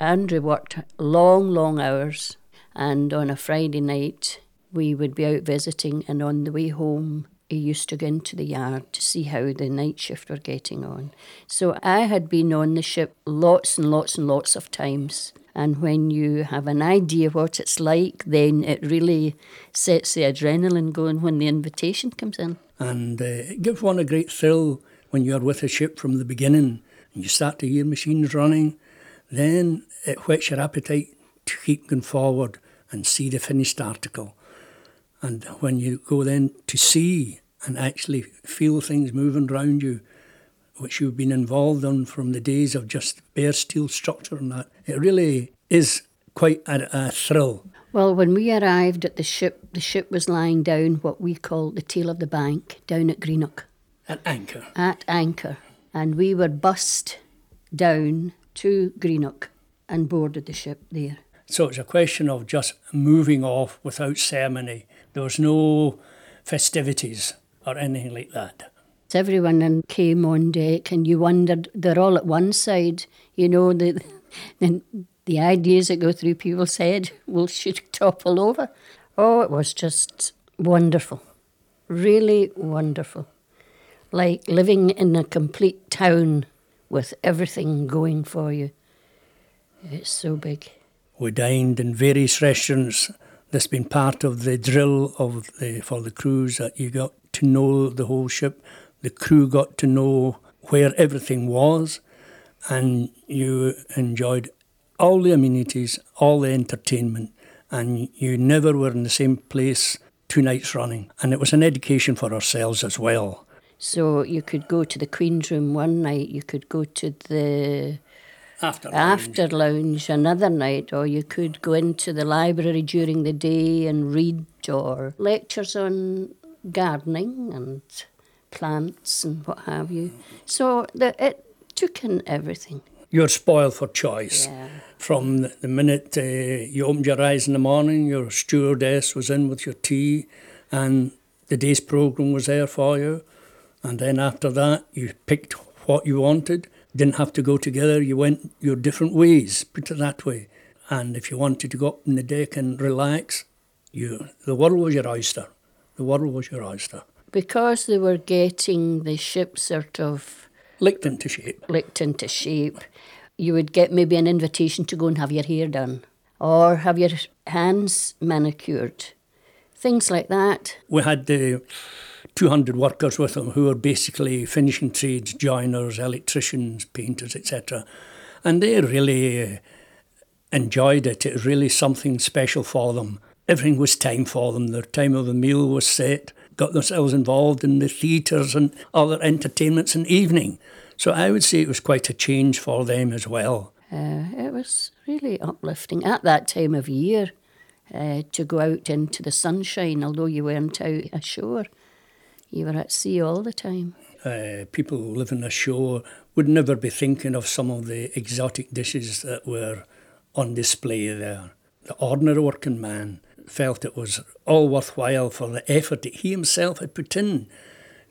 Andrew worked long, long hours, and on a Friday night, we would be out visiting, and on the way home, he used to go into the yard to see how the night shift were getting on. So I had been on the ship lots and lots and lots of times. And when you have an idea what it's like, then it really sets the adrenaline going when the invitation comes in. And uh, it gives one a great thrill when you're with a ship from the beginning and you start to hear machines running. Then it whets your appetite to keep going forward and see the finished article. And when you go then to see and actually feel things moving around you, which you've been involved in from the days of just bare steel structure and that, it really is quite a, a thrill. Well, when we arrived at the ship, the ship was lying down what we call the tail of the bank, down at Greenock. At anchor. At anchor. And we were bussed down to Greenock and boarded the ship there. So it's a question of just moving off without ceremony. There was no festivities or anything like that. Everyone came on deck, and you wondered they're all at one side. You know the the, the ideas that go through people's head will should topple over. Oh, it was just wonderful, really wonderful, like living in a complete town with everything going for you. It's so big. We dined in various restaurants. That's been part of the drill of the for the crews that you got to know the whole ship. The crew got to know where everything was, and you enjoyed all the amenities, all the entertainment, and you never were in the same place two nights running. And it was an education for ourselves as well. So you could go to the Queen's Room one night, you could go to the After after lounge. lounge another night, or you could go into the library during the day and read, or lectures on gardening and plants and what have you. So the, it took in everything. You're spoiled for choice. Yeah. From the, the minute uh, you opened your eyes in the morning, your stewardess was in with your tea, and the day's programme was there for you. And then after that, you picked what you wanted. Didn't have to go together. You went your different ways, put it that way. And if you wanted to go up on the deck and relax, you the world was your oyster. The world was your oyster. Because they were getting the ship sort of Licked into shape. licked into shape, you would get maybe an invitation to go and have your hair done or have your hands manicured. Things like that. We had the 200 workers with them who were basically finishing trades, joiners, electricians, painters, etc. And they really uh, enjoyed it. It was really something special for them. Everything was time for them. Their time of the meal was set, got themselves involved in the theatres and other entertainments in the evening. So I would say it was quite a change for them as well. Uh, it was really uplifting at that time of year uh, to go out into the sunshine, although you weren't out ashore. You were at sea all the time. uh, people living ashore would never be thinking of some of the exotic dishes that were on display there. The ordinary working man felt it was all worthwhile for the effort that he himself had put in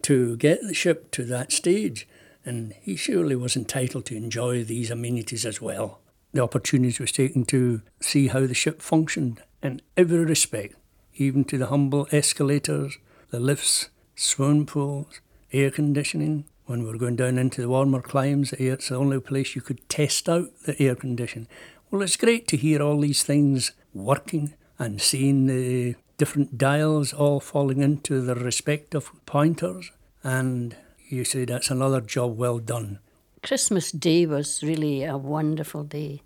to get the ship to that stage, and he surely was entitled to enjoy these amenities as well. The opportunity was taken to see how the ship functioned in every respect, even to the humble escalators, the lifts, swimming pools, air conditioning. When we were going down into the warmer climes, it's the only place you could test out the air conditioning. Well, it's great to hear all these things working and seeing the different dials all falling into their respective pointers. And you say that's another job well done. Christmas Day was really a wonderful day.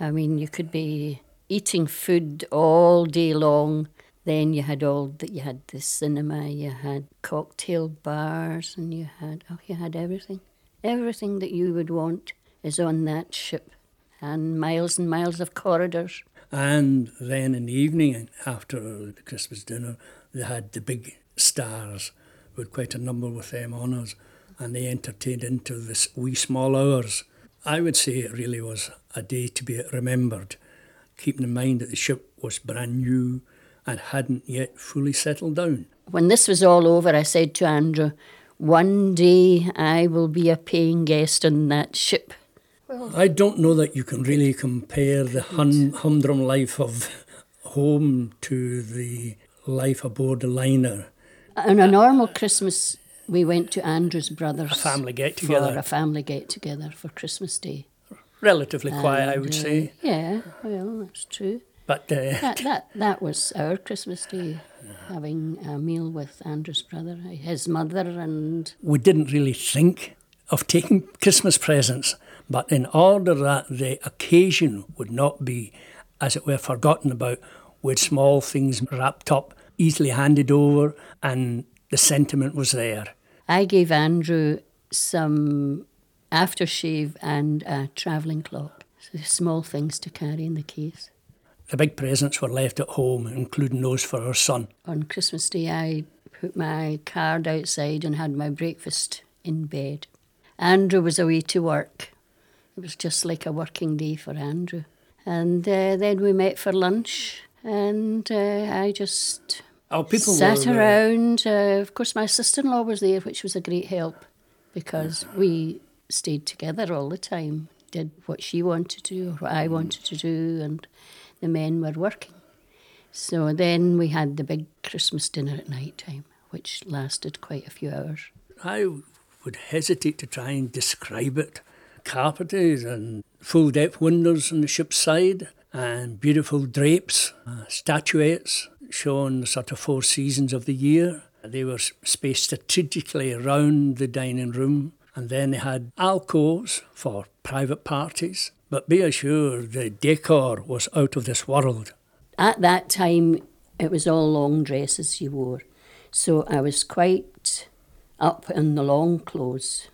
I mean, you could be eating food all day long. Then you had all that. You had the cinema. You had cocktail bars, and you had oh, you had everything. Everything that you would want is on that ship, and miles and miles of corridors. And then in the evening, after the Christmas dinner, they had the big stars. with quite a number with them on us, and they entertained into the wee small hours. I would say it really was a day to be remembered, keeping in mind that the ship was brand new and hadn't yet fully settled down. When this was all over, I said to Andrew, "One day I will be a paying guest on that ship." Well, I don't know that you can really compare the hum- humdrum life of home to the life aboard a liner. on a normal Christmas, we went to Andrew's brothers. A family get For together. a family get together for Christmas Day. Relatively quiet, I would uh, say. Yeah, well, that's true. But uh, That, that, that was our Christmas Day, having a meal with Andrew's brother, his mother, and we didn't really think of taking Christmas presents. But in order that the occasion would not be, as it were, forgotten about, with small things wrapped up, easily handed over, and the sentiment was there. I gave Andrew some aftershave and a travelling clock. So small things to carry in the case. The big presents were left at home, including those for her son. On Christmas Day, I put my card outside and had my breakfast in bed. Andrew was away to work. It was just like a working day for Andrew. And uh, then we met for lunch, and uh, I just Our people sat were, around. Uh, of course, my sister in law was there, which was a great help because we stayed together all the time, did what she wanted to do, or what I wanted to do, and the men were working. So then we had the big Christmas dinner at night time, which lasted quite a few hours. I would hesitate to try and describe it. Carpeted and full depth windows on the ship's side, and beautiful drapes, uh, statuettes showing the sort of four seasons of the year. They were spaced strategically around the dining room, and then they had alcoves for private parties. But be assured, the decor was out of this world. At that time, it was all long dresses you wore. So I was quite up in the long clothes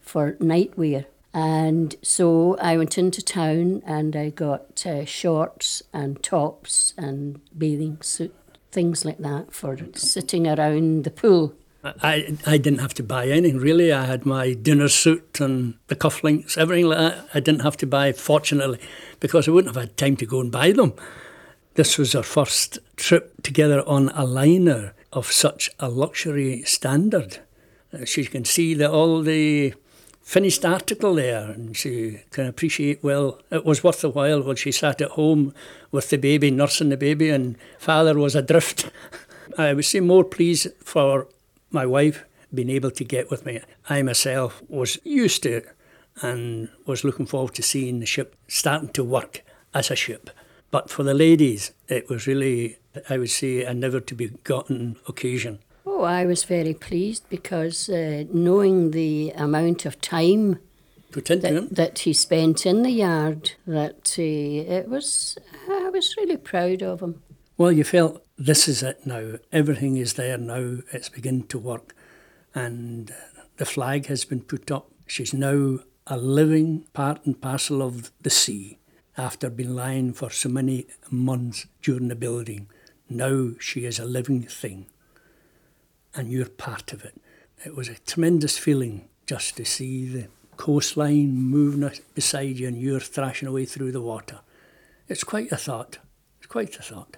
for nightwear. And so I went into town and I got uh, shorts and tops and bathing suit, things like that for sitting around the pool. I, I didn't have to buy anything really. I had my dinner suit and the cufflinks, everything like that. I didn't have to buy, fortunately, because I wouldn't have had time to go and buy them. This was our first trip together on a liner of such a luxury standard. Uh, She can see that all the finished article there, and she can appreciate well. It was worth the while when she sat at home with the baby, nursing the baby, and father was adrift. I would say more pleased for my wife being able to get with me. I myself was used to it and was looking forward to seeing the ship starting to work as a ship. But for the ladies, it was really, I would say, a never to be gotten occasion. Oh, I was very pleased because uh, knowing the amount of time Put into that, that he spent in the yard, that uh, it was, I was really proud of him. Well, you felt this is it now. Everything is there now. It's beginning to work. And uh, the flag has been put up. She's now a living part and parcel of the sea after being lying for so many months during the building. Now she is a living thing. And you're part of it. It was a tremendous feeling just to see the coastline moving beside you and you're thrashing away through the water. It's quite a thought. It's quite a thought.